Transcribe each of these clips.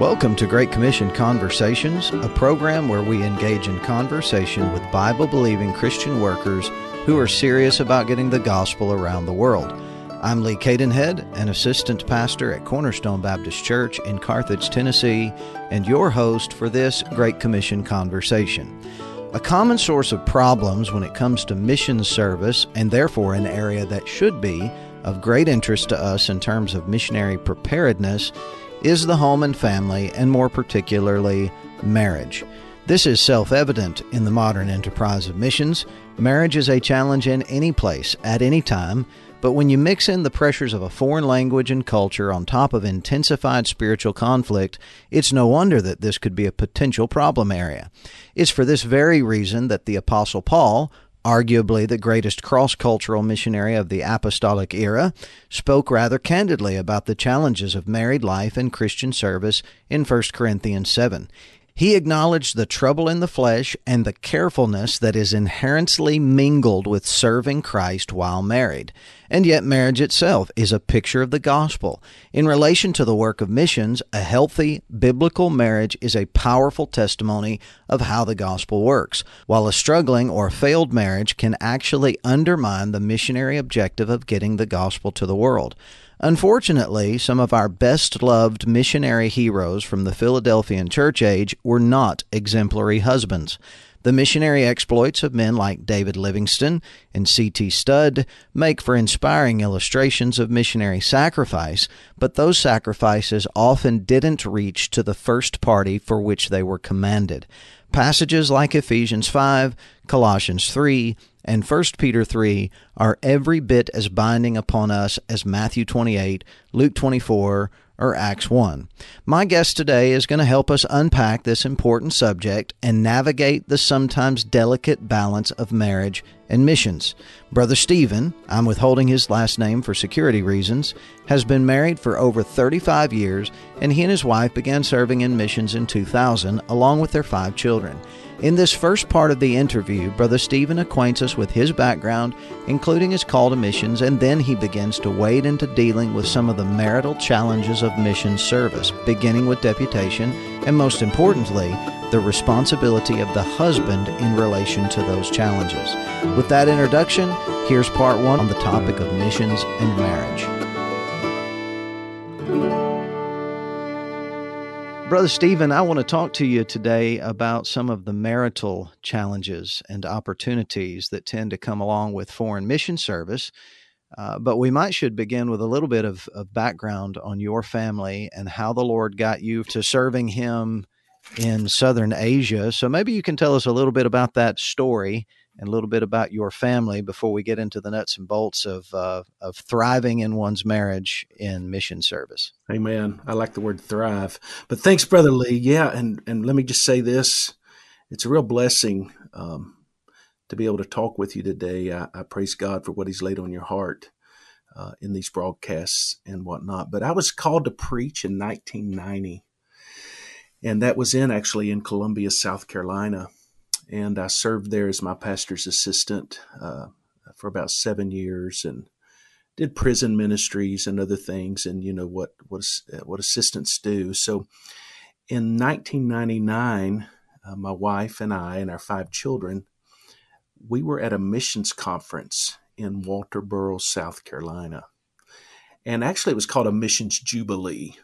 Welcome to Great Commission Conversations, a program where we engage in conversation with Bible believing Christian workers who are serious about getting the gospel around the world. I'm Lee Cadenhead, an assistant pastor at Cornerstone Baptist Church in Carthage, Tennessee, and your host for this Great Commission Conversation. A common source of problems when it comes to mission service, and therefore an area that should be of great interest to us in terms of missionary preparedness, is the home and family, and more particularly, marriage. This is self evident in the modern enterprise of missions. Marriage is a challenge in any place, at any time, but when you mix in the pressures of a foreign language and culture on top of intensified spiritual conflict, it's no wonder that this could be a potential problem area. It's for this very reason that the Apostle Paul, arguably the greatest cross cultural missionary of the apostolic era, spoke rather candidly about the challenges of married life and Christian service in 1 Corinthians 7. He acknowledged the trouble in the flesh and the carefulness that is inherently mingled with serving Christ while married. And yet, marriage itself is a picture of the gospel. In relation to the work of missions, a healthy biblical marriage is a powerful testimony of how the gospel works, while a struggling or failed marriage can actually undermine the missionary objective of getting the gospel to the world. Unfortunately, some of our best loved missionary heroes from the Philadelphian church age were not exemplary husbands. The missionary exploits of men like David Livingstone and C.T. Studd make for inspiring illustrations of missionary sacrifice, but those sacrifices often didn't reach to the first party for which they were commanded. Passages like Ephesians 5, Colossians 3, and 1 Peter 3 are every bit as binding upon us as Matthew 28, Luke 24, or Acts 1. My guest today is going to help us unpack this important subject and navigate the sometimes delicate balance of marriage and missions. Brother Stephen, I'm withholding his last name for security reasons, has been married for over 35 years, and he and his wife began serving in missions in 2000 along with their five children. In this first part of the interview, Brother Stephen acquaints us with his background, including his call to missions, and then he begins to wade into dealing with some of the marital challenges of mission service, beginning with deputation, and most importantly, the responsibility of the husband in relation to those challenges. With that introduction, here's part one on the topic of missions and marriage. Brother Stephen, I want to talk to you today about some of the marital challenges and opportunities that tend to come along with foreign mission service. Uh, but we might should begin with a little bit of, of background on your family and how the Lord got you to serving Him in Southern Asia. So maybe you can tell us a little bit about that story and a little bit about your family before we get into the nuts and bolts of uh, of thriving in one's marriage in mission service. Amen. I like the word thrive. But thanks, brother Lee. Yeah, and and let me just say this: it's a real blessing um, to be able to talk with you today. I, I, praise God for what He's laid on your heart. Uh, in these broadcasts and whatnot. But I was called to preach in 1990, and that was in actually in Columbia, South Carolina and I served there as my pastor's assistant uh, for about seven years, and did prison ministries and other things, and you know what what what assistants do. So, in 1999, uh, my wife and I and our five children, we were at a missions conference in Walterboro, South Carolina, and actually it was called a missions jubilee.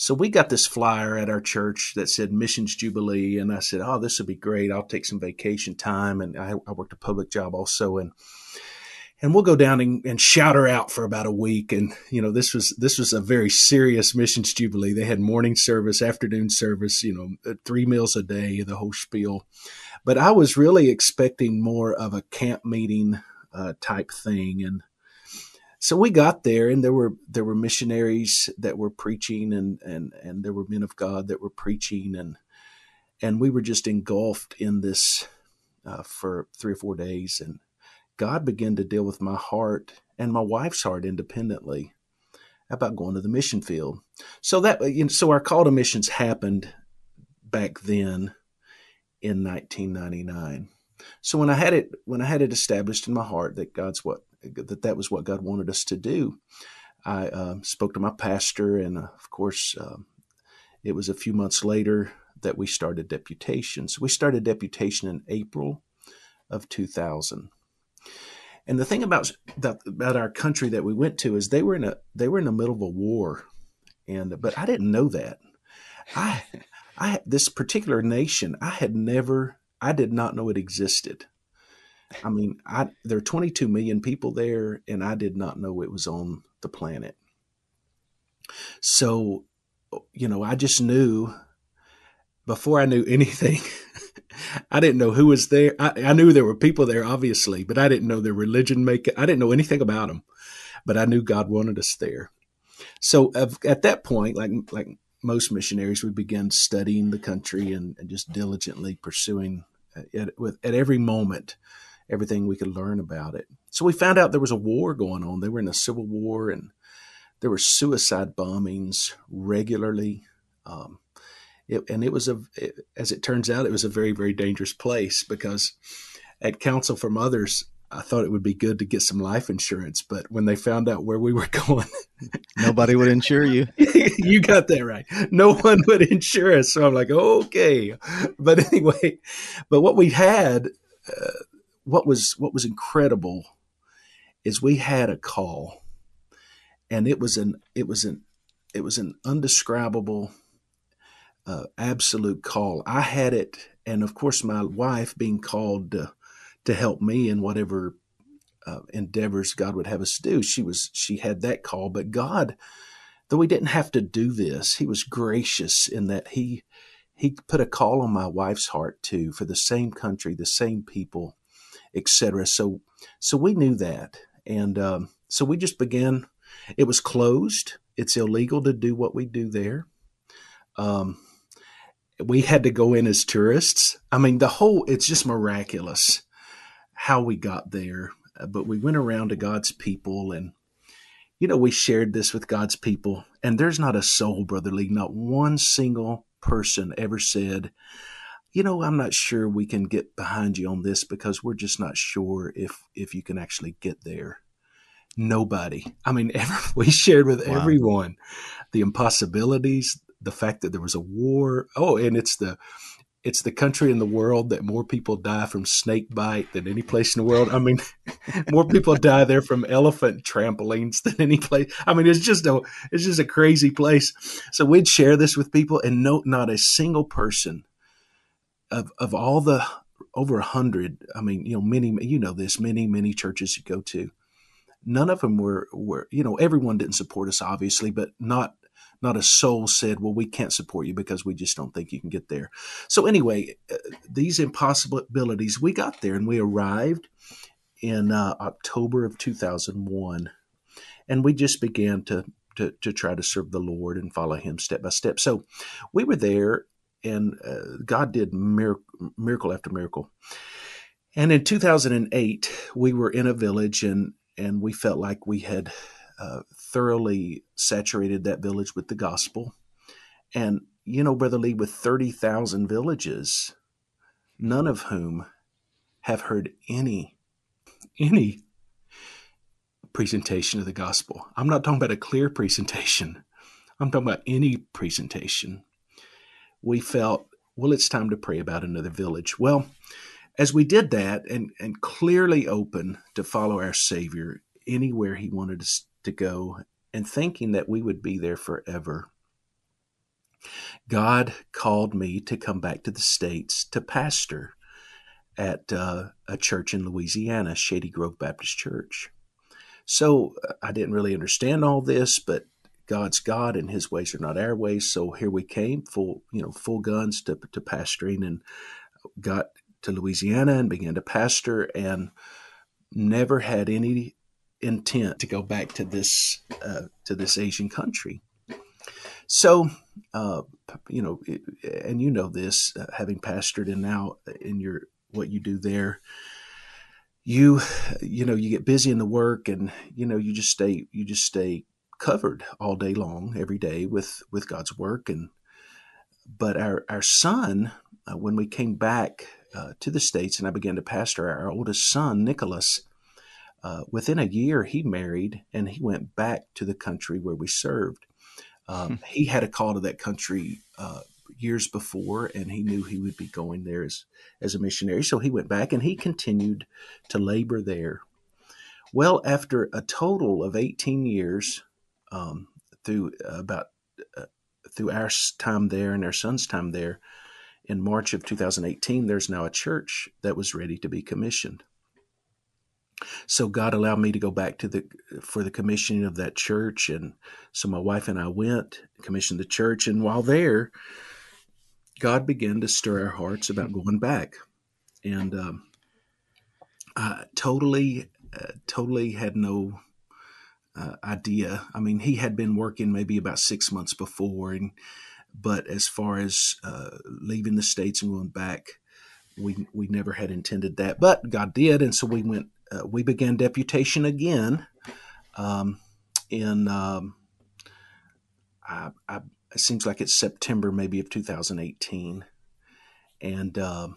So we got this flyer at our church that said Missions Jubilee, and I said, "Oh, this would be great. I'll take some vacation time." And I, I worked a public job also, and and we'll go down and, and, shout her out for about a week. And you know, this was this was a very serious missions jubilee. They had morning service, afternoon service, you know, uh, three meals a day, the whole spiel. But I was really expecting more of a camp meeting uh, type thing, and so we got there and there were there were missionaries that were preaching and and and there were men of God that were preaching and and we were just engulfed in this uh, for three or four days and God began to deal with my heart and my wife's heart independently about going to the mission field. So that you know, so our call to missions happened back then in 1999. So when I had it when I had it established in my heart that God's what that that was what God wanted us to do. I uh, spoke to my pastor, and uh, of course, uh, it was a few months later that we started deputations. We started deputation in April of 2000. And the thing about that, about our country that we went to is they were in a they were in the middle of a war, and but I didn't know that. I I this particular nation I had never I did not know it existed. I mean, I there are 22 million people there, and I did not know it was on the planet. So, you know, I just knew before I knew anything. I didn't know who was there. I, I, knew there were people there, obviously, but I didn't know their religion make. I didn't know anything about them, but I knew God wanted us there. So at that point, like like most missionaries, we began studying the country and, and just diligently pursuing uh, at, with, at every moment everything we could learn about it. So we found out there was a war going on. They were in a civil war, and there were suicide bombings regularly. Um, it, and it was a, it, as it turns out, it was a very, very dangerous place because at counsel from others, I thought it would be good to get some life insurance, but when they found out where we were going, nobody would insure you. you got that right. No one would insure us. So I'm like, okay. But anyway, but what we had, uh, what was what was incredible, is we had a call, and it was an it was an it was an undescribable uh, absolute call. I had it, and of course, my wife being called to, to help me in whatever uh, endeavors God would have us do. She was she had that call, but God, though He didn't have to do this, He was gracious in that He He put a call on my wife's heart too for the same country, the same people, etc. So so we knew that, and um, so we just began. It was closed. It's illegal to do what we do there. Um, we had to go in as tourists. I mean, the whole, it's just miraculous how we got there. But we went around to God's people and, you know, we shared this with God's people. And there's not a soul, Brother Lee, not one single person ever said, you know, I'm not sure we can get behind you on this because we're just not sure if if you can actually get there. Nobody. I mean, ever, we shared with wow. everyone the impossibilities, the fact that there was a war. Oh, and it's the it's the country in the world that more people die from snake bite than any place in the world. I mean, more people die there from elephant trampolines than any place. I mean, it's just a it's just a crazy place. So we'd share this with people, and note not a single person of of all the over a hundred. I mean, you know, many you know this many many churches you go to. None of them were were you know everyone didn't support us obviously, but not not a soul said, well, we can't support you because we just don't think you can get there. So, anyway, uh, these impossibilities, we got there and we arrived in uh, October of 2001. And we just began to, to, to, try to serve the Lord and follow Him step by step. So, we were there and uh, God did miracle, miracle after miracle. And in 2008, we were in a village and, and we felt like we had uh, thoroughly saturated that village with the gospel. And, you know, Brother Lee, with 30,000 villages, none of whom have heard any, any presentation of the gospel. I'm not talking about a clear presentation. I'm talking about any presentation. We felt, well, it's time to pray about another village. Well, as we did that and, and clearly open to follow our Savior anywhere He wanted us to go and thinking that we would be there forever. God called me to come back to the States to pastor at uh, a church in Louisiana, Shady Grove Baptist Church. So uh, I didn't really understand all this, but God's God and His ways are not our ways. So here we came, full you know, full guns to to pastoring, and got to Louisiana and began to pastor, and never had any intent to go back to this uh, to this Asian country. So, uh, you know, and you know this, uh, having pastored and now in your what you do there, you you know you get busy in the work, and you know you just stay you just stay covered all day long, every day with with God's work, and but our our son, uh, when we came back uh, to the states, and I began to pastor, our oldest son Nicholas uh, within a year, he married and he went back to the country where we served. Uh, hmm. He had a call to that country uh, years before, and he knew he would be going there as, as a missionary. So he went back and he continued to labor there. Well, after a total of 18 years, um, through about uh, through our time there and our son's time there, in March of 2018, there's now a church that was ready to be commissioned. So God allowed me to go back to the for the commissioning of that church, and so my wife and I went commissioned the church, and while there, God began to stir our hearts about going back, and um, I totally, uh, totally had no uh, idea. I mean, he had been working maybe about six months before, and but as far as uh, leaving the states and going back, we we never had intended that, but God did, and so we went. Uh, we began deputation again um, in. Um, I, I it seems like it's September maybe of 2018, and uh,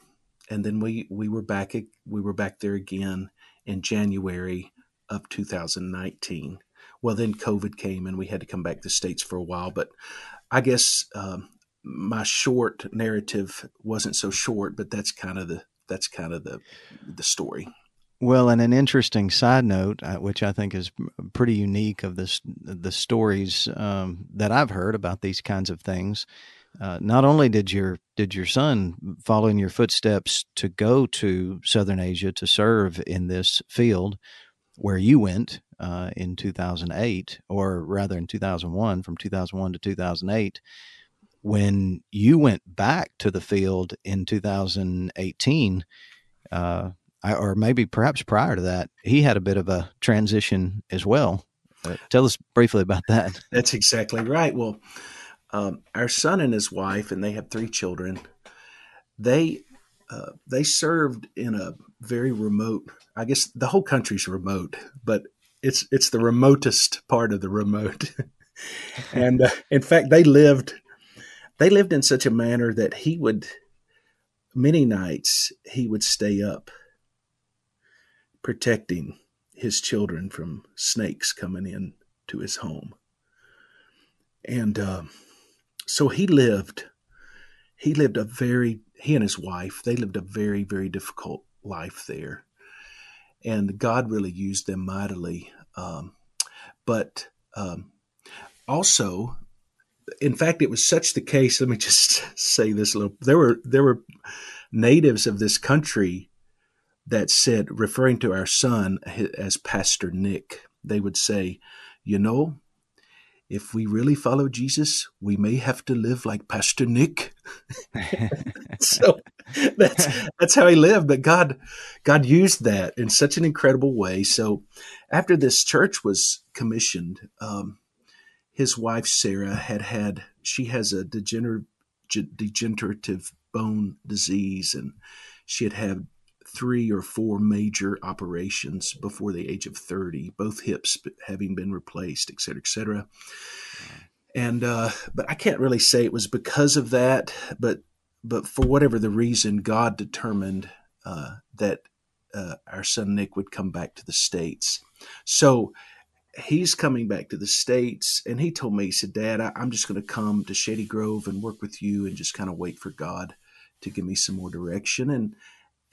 and then we we were back we were back there again in January of 2019. Well, then COVID came and we had to come back to states for a while. But I guess um, my short narrative wasn't so short, but that's kind of the that's kind of the the story. Well, and an interesting side note, uh, which I think is pretty unique of this the stories um, that I've heard about these kinds of things. Uh, not only did your did your son follow in your footsteps to go to Southern Asia to serve in this field where you went uh, in 2008, or rather in 2001, from 2001 to 2008, when you went back to the field in 2018. Uh, or maybe perhaps prior to that, he had a bit of a transition as well. Uh, tell us briefly about that. That's exactly right. Well, um, our son and his wife, and they have three children. They uh, they served in a very remote. I guess the whole country's remote, but it's it's the remotest part of the remote. and uh, in fact, they lived they lived in such a manner that he would many nights he would stay up protecting his children from snakes coming in to his home. And uh, so he lived, he lived a very, he and his wife, they lived a very, very difficult life there. And God really used them mightily. Um, but um, also, in fact, it was such the case. Let me just say this a little. There were there were natives of this country that said, referring to our son as Pastor Nick, they would say, You know, if we really follow Jesus, we may have to live like Pastor Nick. so that's that's how he lived. But God, God used that in such an incredible way. So after this church was commissioned, um, his wife Sarah had had she has a degenerative degenerative bone disease, and she had had three or four major operations before the age of 30, both hips having been replaced, et cetera, et cetera. And, uh, but I can't really say it was because of that, but, but for whatever the reason, God determined uh, that uh, our son Nick would come back to the States. So he's coming back to the States, and he told me, he said, Dad, I, I'm just going to come to Shady Grove and work with you and just kind of wait for God to give me some more direction. And,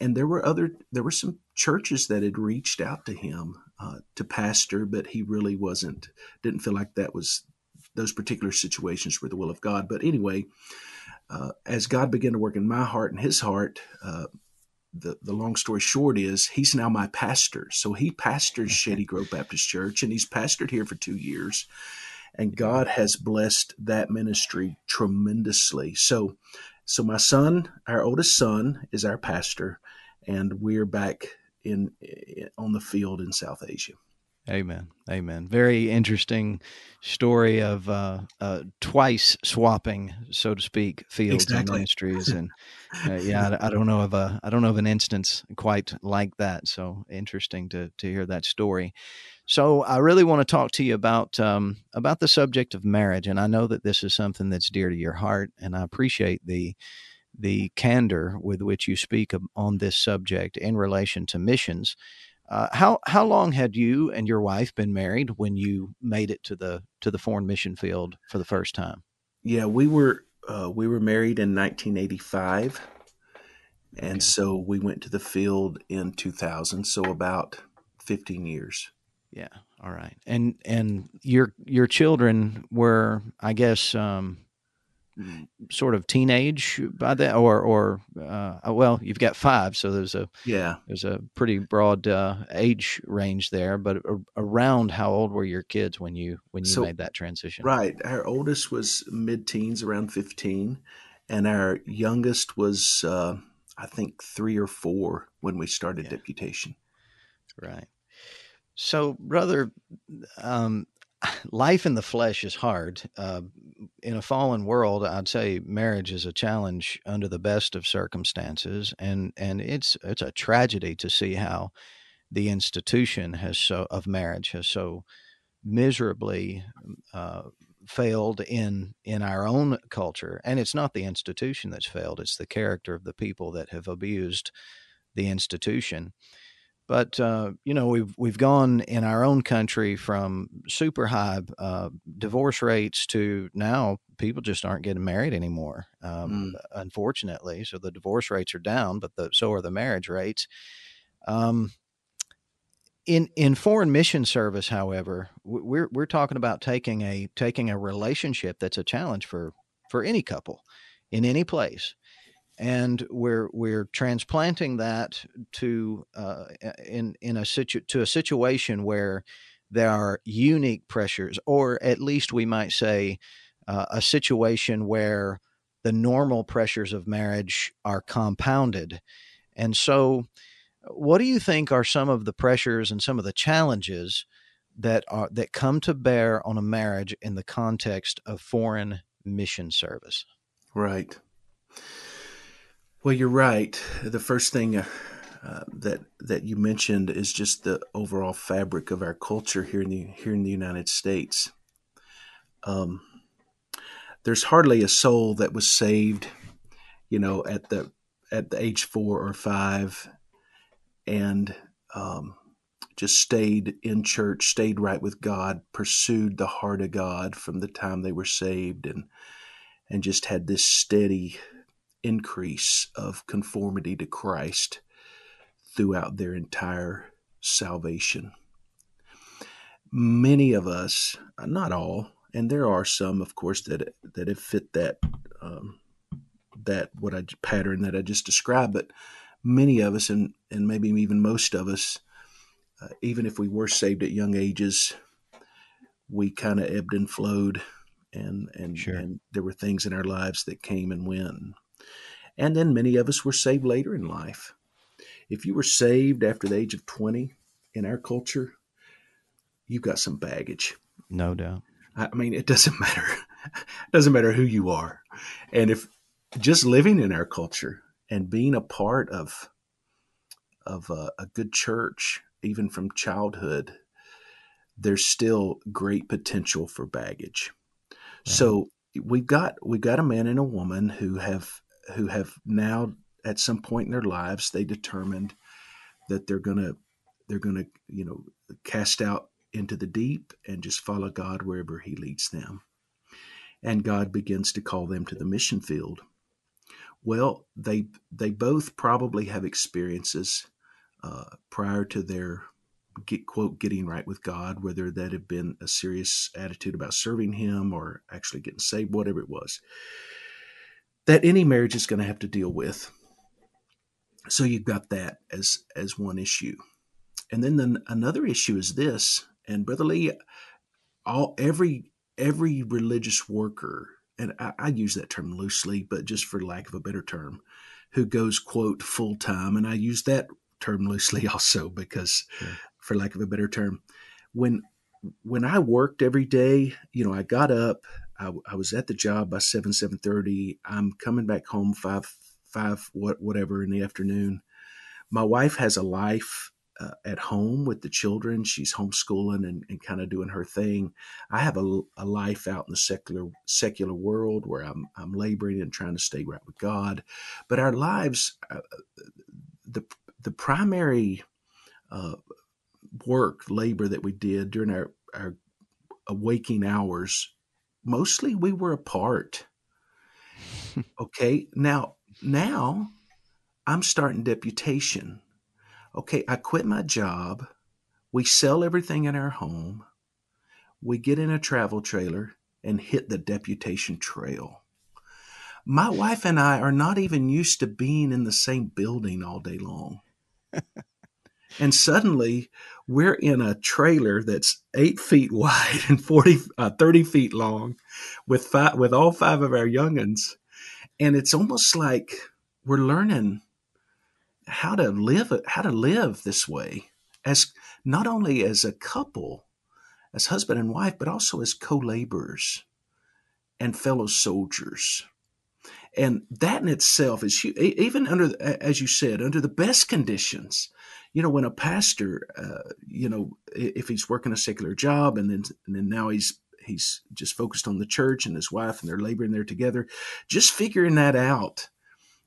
and there were other there were some churches that had reached out to him uh, to pastor but he really wasn't didn't feel like that was those particular situations were the will of god but anyway uh, as god began to work in my heart and his heart uh, the, the long story short is he's now my pastor. So he pastors shady grove baptist church and he's pastored here for two years. And god has blessed that ministry tremendously. So so my son, our oldest son, is our pastor, and we're back in, in on the field in South Asia. Amen. Amen. Very interesting story of uh, uh, twice swapping, so to speak, fields exactly. and ministries. And uh, yeah, I, I, don't know of a I don't know of an instance quite like that. So interesting to to hear that story. So I really want to talk to you about um, about the subject of marriage, and I know that this is something that's dear to your heart, and I appreciate the the candor with which you speak on this subject in relation to missions. Uh, how how long had you and your wife been married when you made it to the to the foreign mission field for the first time? Yeah, we were uh, we were married in 1985, and okay. so we went to the field in 2000. So about 15 years. Yeah. All right. And and your your children were, I guess, um, sort of teenage by that, or or uh, well, you've got five, so there's a yeah, there's a pretty broad uh, age range there. But around how old were your kids when you when you so, made that transition? Right, our oldest was mid teens, around fifteen, and our youngest was uh, I think three or four when we started yeah. deputation. Right. So, brother, um, life in the flesh is hard. Uh, in a fallen world, I'd say marriage is a challenge under the best of circumstances, and and it's it's a tragedy to see how the institution has so of marriage has so miserably uh, failed in in our own culture. And it's not the institution that's failed; it's the character of the people that have abused the institution. But uh, you know, we've we've gone in our own country from super high uh, divorce rates to now people just aren't getting married anymore. Um, mm. Unfortunately, so the divorce rates are down, but the, so are the marriage rates. Um, in in foreign mission service, however, we're we're talking about taking a taking a relationship that's a challenge for for any couple in any place and we're we're transplanting that to uh, in in a situ- to a situation where there are unique pressures, or at least we might say uh, a situation where the normal pressures of marriage are compounded, and so. What do you think are some of the pressures and some of the challenges that are that come to bear on a marriage in the context of foreign mission service? Right. Well, you're right. The first thing uh, that that you mentioned is just the overall fabric of our culture here in the here in the United States. Um, there's hardly a soul that was saved, you know, at the at the age four or five, and um, just stayed in church, stayed right with God, pursued the heart of God from the time they were saved, and and just had this steady increase of conformity to Christ throughout their entire salvation. Many of us, not all, and there are some, of course, that that have fit that um, that what I pattern that I just described, but many of us, and and maybe even most of us, uh, even if we were saved at young ages, we kind of ebbed and flowed, and and sure. and there were things in our lives that came and went. And then many of us were saved later in life. If you were saved after the age of 20 in our culture, you've got some baggage. No doubt. I mean, it doesn't matter. it doesn't matter who you are. And if just living in our culture and being a part of of a, a good church, even from childhood, there's still great potential for baggage. So we've got we've got a man and a woman who have who have now at some point in their lives they determined that they're going to they're going to you know cast out into the deep and just follow God wherever he leads them. And God begins to call them to the mission field. Well they they both probably have experiences uh, prior to their get quote getting right with God whether that had been a serious attitude about serving him or actually getting saved whatever it was that any marriage is going to have to deal with. So you've got that as as one issue, and then the, another issue is this. And brother Lee, all every every religious worker, and I, I use that term loosely, but just for lack of a better term, who goes quote full time, and I use that term loosely also because, sure. for lack of a better term, when when I worked every day, you know, I got up, I, I was at the job by seven seven thirty. I'm coming back home five five what whatever in the afternoon. My wife has a life uh, at home with the children. She's homeschooling and, and kind of doing her thing. I have a, a, life out in the secular secular world where I'm I'm laboring and trying to stay right with God. But our lives, uh, the the primary uh, work, labor that we did during our, our waking hours, mostly we were apart. okay, now now I'm starting deputation. Okay, I quit my job. We sell everything in our home. We get in a travel trailer and hit the deputation trail. My wife and I are not even used to being in the same building all day long. and suddenly we're in a trailer that's eight feet wide and 40, uh, 30 feet long with five, with all five of our youngins. And it's almost like we're learning how to live, how to live this way as not only as a couple, as husband and wife, but also as co-laborers and fellow soldiers. And that in itself is even under, as you said, under the best conditions. You know, when a pastor, uh, you know, if he's working a secular job and then and then now he's he's just focused on the church and his wife and they're laboring there together, just figuring that out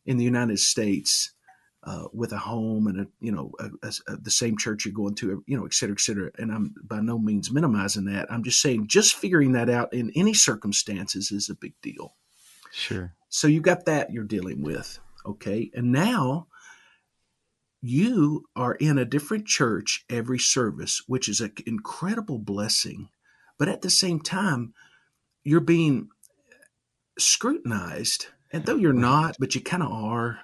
in the United States uh, with a home and a you know a, a, the same church you're going to you know et cetera et cetera. And i'm by no means minimizing that. I'm just saying just figuring that out in any circumstances is a big deal. Sure so you got that you're dealing with okay? And now you are in a different church every service which is an incredible blessing but at the same time you're being scrutinized and though you're not but you kind of are.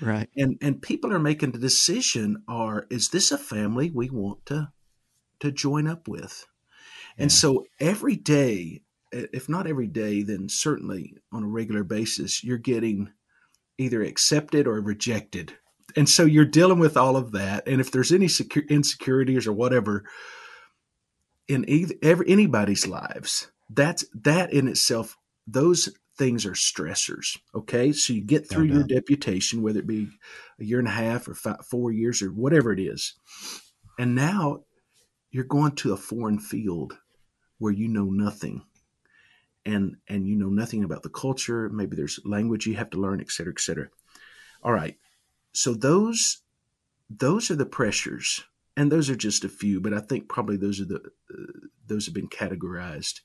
Right. And and people are making the decision are is this a family we want to to join up with? Yeah. and so every day if not every day then certainly on a regular basis you're getting either accepted or rejected and so you're dealing with all of that and if there's any secure insecurities or whatever in either every, anybody's lives that's that in itself those things are stressors. Okay. So you get through no your deputation, whether it be a year and a half or five, four years or whatever it is. And now you're going to a foreign field where you know nothing and and you know nothing about the culture maybe there's language you have to learn et cetera et cetera all right so those those are the pressures and those are just a few but i think probably those are the uh, those have been categorized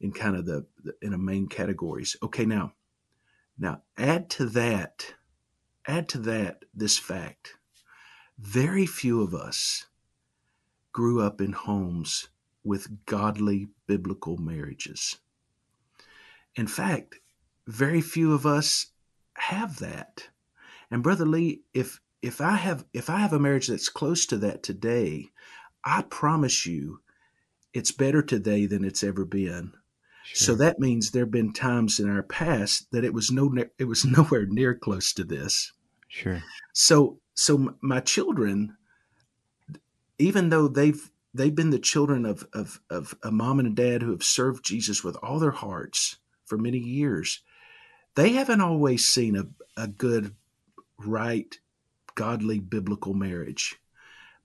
in kind of the, the in a main categories. Okay, now, now add to that, add to that this fact: very few of us grew up in homes with godly biblical marriages. In fact, very few of us have that. And brother Lee, if if I have if I have a marriage that's close to that today, I promise you it's better today than it's ever been Sure. So that means there have been times in our past that it was no it was nowhere near close to this. Sure. So so my children, even though they've they've been the children of of of a mom and a dad who have served Jesus with all their hearts for many years, they haven't always seen a, a good, right, godly biblical marriage.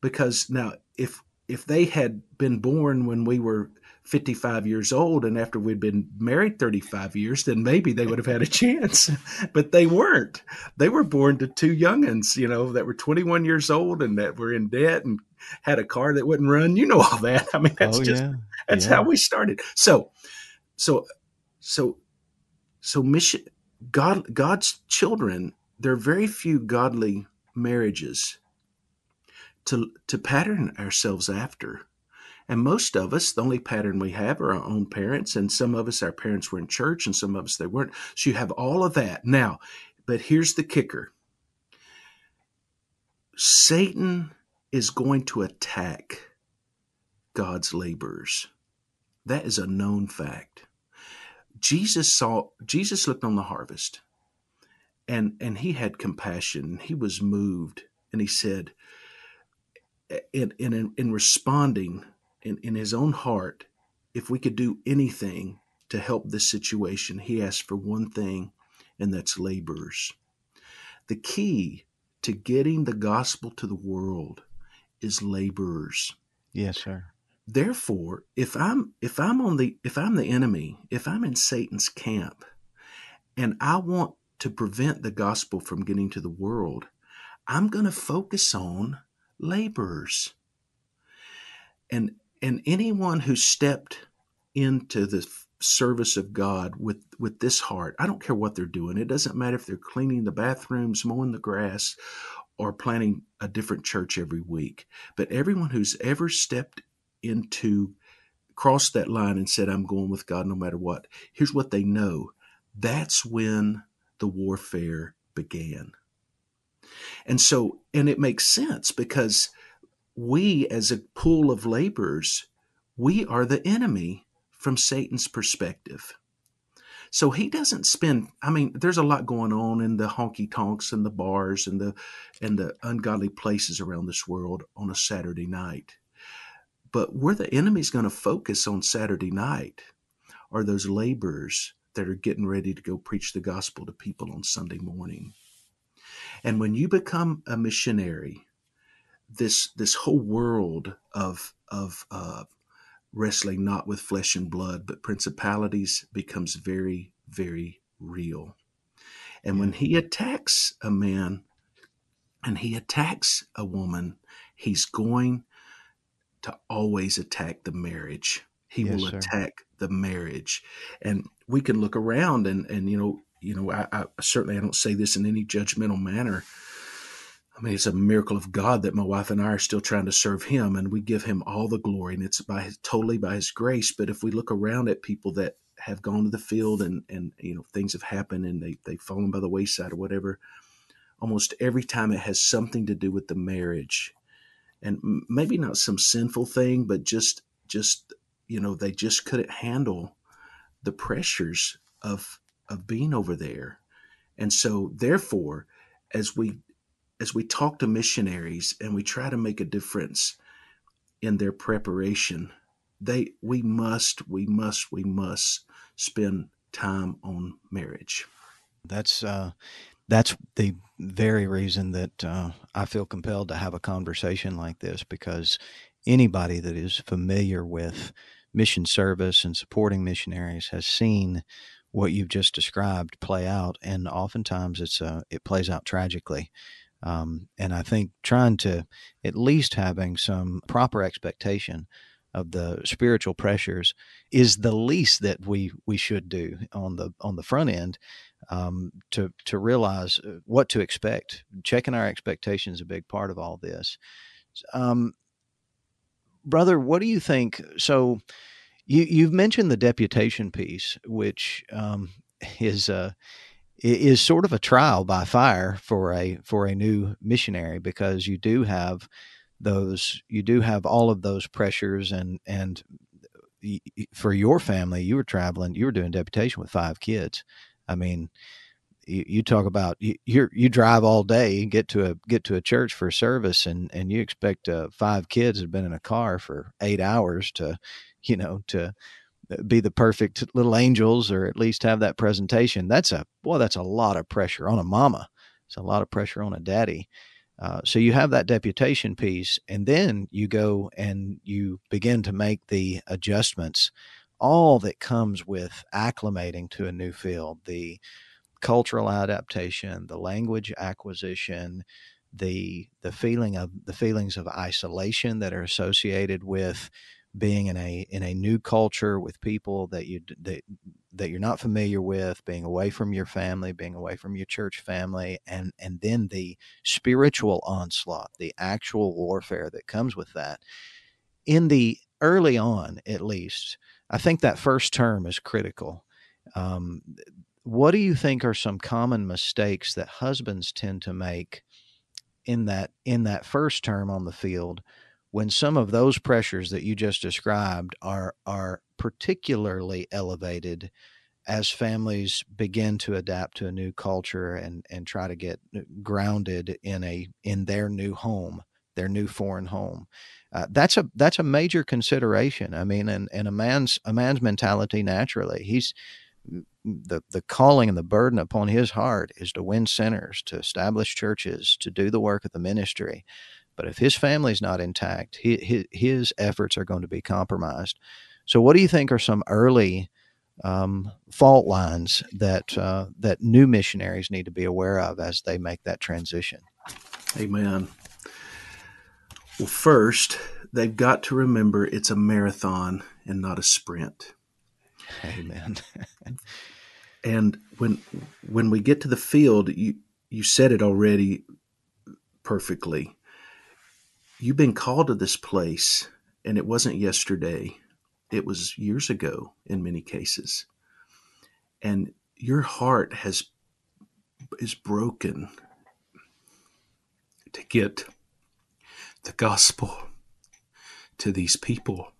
Because now if if they had been born when we were 55 years old and after we'd been married 35 years then maybe they would have had a chance but they weren't they were born to two youngins you know that were 21 years old and that were in debt and had a car that wouldn't run you know all that i mean that's oh, just yeah. that's yeah. how we started so so so so mission god god's children there are very few godly marriages to to pattern ourselves after and most of us, the only pattern we have are our own parents, and some of us, our parents were in church, and some of us, they weren't. So you have all of that. Now, but here's the kicker Satan is going to attack God's laborers. That is a known fact. Jesus saw, Jesus looked on the harvest and, and he had compassion. He was moved and he said, in, in, in responding in, in his own heart, if we could do anything to help this situation, he asked for one thing, and that's laborers. The key to getting the gospel to the world is laborers. Yes, sir. Therefore, if I'm if I'm on the if I'm the enemy, if I'm in Satan's camp and I want to prevent the gospel from getting to the world, I'm going to focus on laborers. and and anyone who stepped into the service of God with with this heart, I don't care what they're doing. It doesn't matter if they're cleaning the bathrooms, mowing the grass, or planning a different church every week. But everyone who's ever stepped into crossed that line and said, I'm going with God no matter what, here's what they know. That's when the warfare began. And so, and it makes sense because we, as a pool of laborers, we are the enemy from Satan's perspective. So he doesn't spend. I mean, there's a lot going on in the honky tonks and the bars and the and the ungodly places around this world on a Saturday night. But where the enemy's going to focus on Saturday night are those laborers that are getting ready to go preach the gospel to people on Sunday morning. And when you become a missionary, this this whole world of of uh, wrestling not with flesh and blood but principalities becomes very very real. And when he attacks a man and he attacks a woman, he's going to always attack the marriage. He yes, will sir. attack the marriage. And we can look around and, and you know, you know, I, I certainly I don't say this in any judgmental manner. I mean, it's a miracle of God that my wife and I are still trying to serve Him, and we give Him all the glory, and it's by his, totally by His grace. But if we look around at people that have gone to the field and and you know things have happened and they they've fallen by the wayside or whatever, almost every time it has something to do with the marriage, and maybe not some sinful thing, but just just you know they just couldn't handle the pressures of of being over there, and so therefore, as we as we talk to missionaries and we try to make a difference in their preparation, they we must we must we must spend time on marriage. That's uh, that's the very reason that uh, I feel compelled to have a conversation like this because anybody that is familiar with mission service and supporting missionaries has seen what you've just described play out, and oftentimes it's uh, it plays out tragically. Um, and I think trying to at least having some proper expectation of the spiritual pressures is the least that we we should do on the on the front end um, to to realize uh, what to expect. Checking our expectations is a big part of all this. Um, brother, what do you think? So, you you've mentioned the deputation piece, which um, is a is sort of a trial by fire for a for a new missionary because you do have those you do have all of those pressures and and for your family you were traveling you were doing deputation with five kids I mean, you, you talk about you you drive all day, get to a get to a church for service, and and you expect uh, five kids have been in a car for eight hours to, you know, to uh, be the perfect little angels or at least have that presentation. That's a boy. That's a lot of pressure on a mama. It's a lot of pressure on a daddy. Uh, so you have that deputation piece, and then you go and you begin to make the adjustments all that comes with acclimating to a new field the cultural adaptation the language acquisition the the feeling of the feelings of isolation that are associated with being in a in a new culture with people that you that, that you're not familiar with being away from your family being away from your church family and and then the spiritual onslaught the actual warfare that comes with that. In the early on at least I think that first term is critical. Um, what do you think are some common mistakes that husbands tend to make in that in that first term on the field when some of those pressures that you just described are are particularly elevated as families begin to adapt to a new culture and and try to get uh, grounded in a in their new home their new foreign home uh, that's a that's a major consideration. I mean, and, and a man's a man's mentality naturally, he's the the calling and the burden upon his heart is to win sinners, to establish churches, to do the work of the ministry. But if his family's not intact, his, his efforts are going to be compromised. So, what do you think are some early um, fault lines that uh, that new missionaries need to be aware of as they make that transition? Amen. Well, first, they've got to remember it's a marathon and not a sprint. Amen. and when when we get to the field, you you said it already perfectly. You've been called to this place, and it wasn't yesterday. It was years ago in many cases. And your heart has is broken to get the gospel to these people.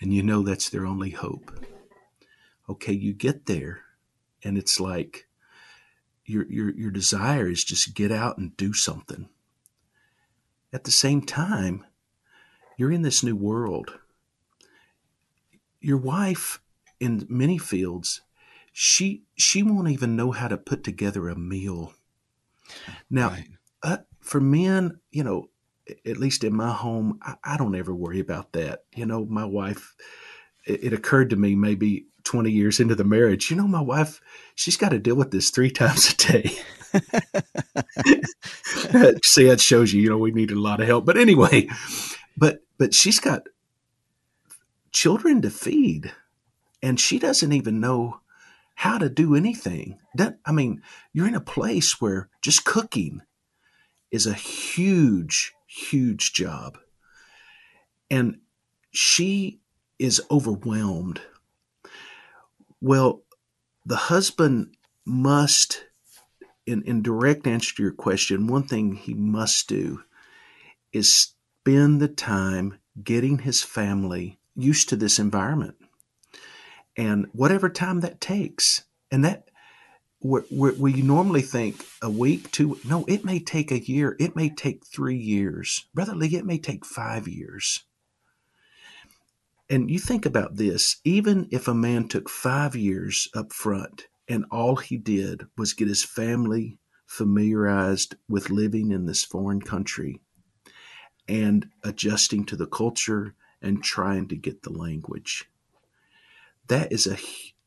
And you know that's their only hope. Okay, you get there, and it's like your, your, your desire is just get out and do something. At the same time, you're in this new world. Your wife, in many fields, she she won't even know how to put together a meal. Now, right. uh, for men, you know, at least in my home, I, I, don't ever worry about that. You know, my wife, it, it, occurred to me maybe 20 years into the marriage, you know, my wife, she's got to deal with this three times a day. See, that shows you, you know, we needed a lot of help. But anyway, but, but she's got children to feed and she doesn't even know how to do anything. That, I mean, you're in a place where just cooking is a huge, huge job. And she is overwhelmed. Well, the husband must, in, in direct answer to your question, one thing he must do is spend the time getting his family used to this environment. And whatever time that takes, and that we normally think a week, two, no, it may take a year. It may take three years. Brother Lee, it may take five years. And you think about this, even if a man took five years up front and all he did was get his family familiarized with living in this foreign country and adjusting to the culture and trying to get the language, that is a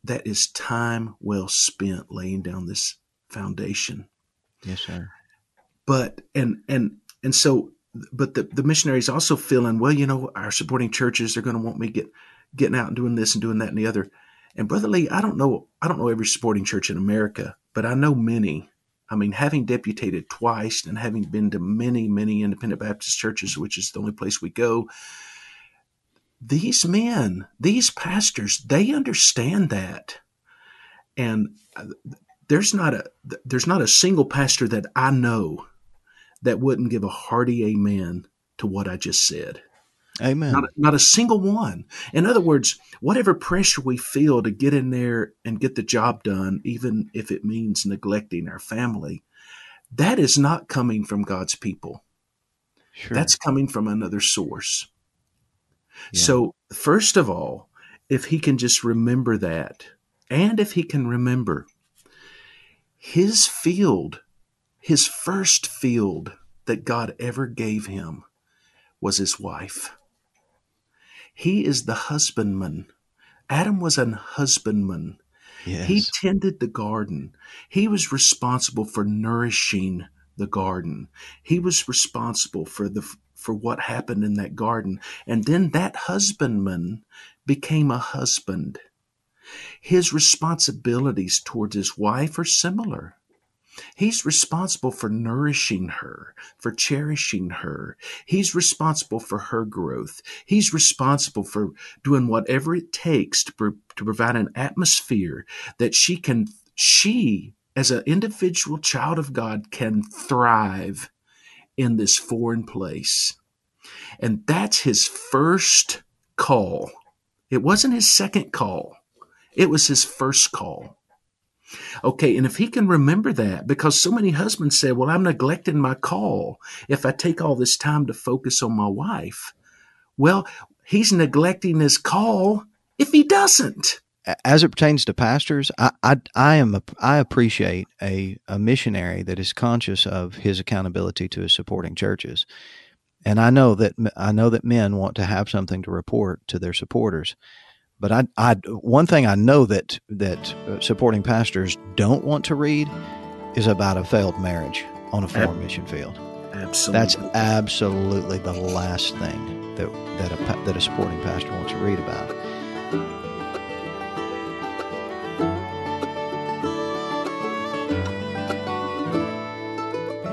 that is time well spent laying down this foundation. Yes, sir. But and and and so but the, the missionaries also feeling, well, you know, our supporting churches are going to want me get getting out and doing this and doing that and the other. And Brother Lee, I don't know I don't know every supporting church in America, but I know many. I mean, having deputated twice and having been to many, many independent Baptist churches, which is the only place we go, these men, these pastors, they understand that. And uh, there's not a there's not a single pastor that I know that wouldn't give a hearty amen to what I just said. Amen. Not, not a single one. In other words, whatever pressure we feel to get in there and get the job done, even if it means neglecting our family, that is not coming from God's people. Sure. That's coming from another source. So, first of all, if he can just remember that, and if he can remember his field, his first field that God ever gave him was his wife. He is the husbandman. Adam was an husbandman. Yes. He tended the garden. He was responsible for nourishing the garden. He was responsible for the for what happened in that garden. And then that husbandman became a husband. His responsibilities towards his wife are similar. He's responsible for nourishing her, for cherishing her. He's responsible for her growth. He's responsible for doing whatever it takes to, pro- to provide an atmosphere that she can, she, as an individual child of God, can thrive in this foreign place. And that's his first call. It wasn't his second call, it was his first call. Okay, and if he can remember that, because so many husbands say, Well, I'm neglecting my call if I take all this time to focus on my wife. Well, he's neglecting his call if he doesn't as it pertains to pastors, I, I, I am a, I appreciate a, a missionary that is conscious of his accountability to his supporting churches, and I know that I know that men want to have something to report to their supporters. But I, I one thing I know that that uh, supporting pastors don't want to read is about a failed marriage on a foreign mission field. Absolutely. That's absolutely the last thing that that a that a sporting pastor wants to read about.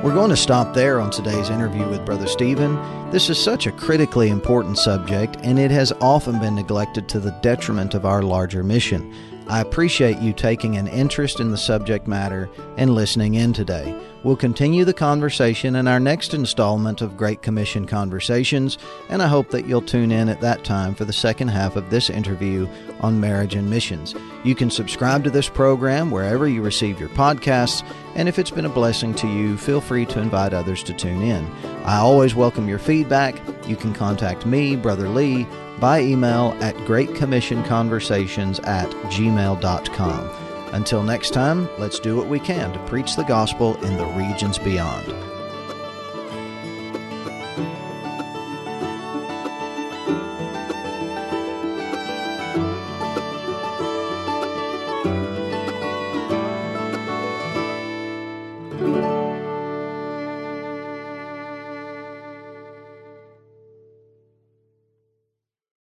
We're going to stop there on today's interview with Brother Stephen. This is such a critically important subject, and it has often been neglected to the detriment of our larger mission. I appreciate you taking an interest in the subject matter and listening in today. We'll continue the conversation in our next installment of Great Commission Conversations, and I hope that you'll tune in at that time for the second half of this interview on marriage and missions. You can subscribe to this program wherever you receive your podcasts, and if it's been a blessing to you, feel free to invite others to tune in. I always welcome your feedback. You can contact me, Brother Lee, by email at greatcommissionconversations at gmail.com. Until next time, let's do what we can to preach the gospel in the regions beyond.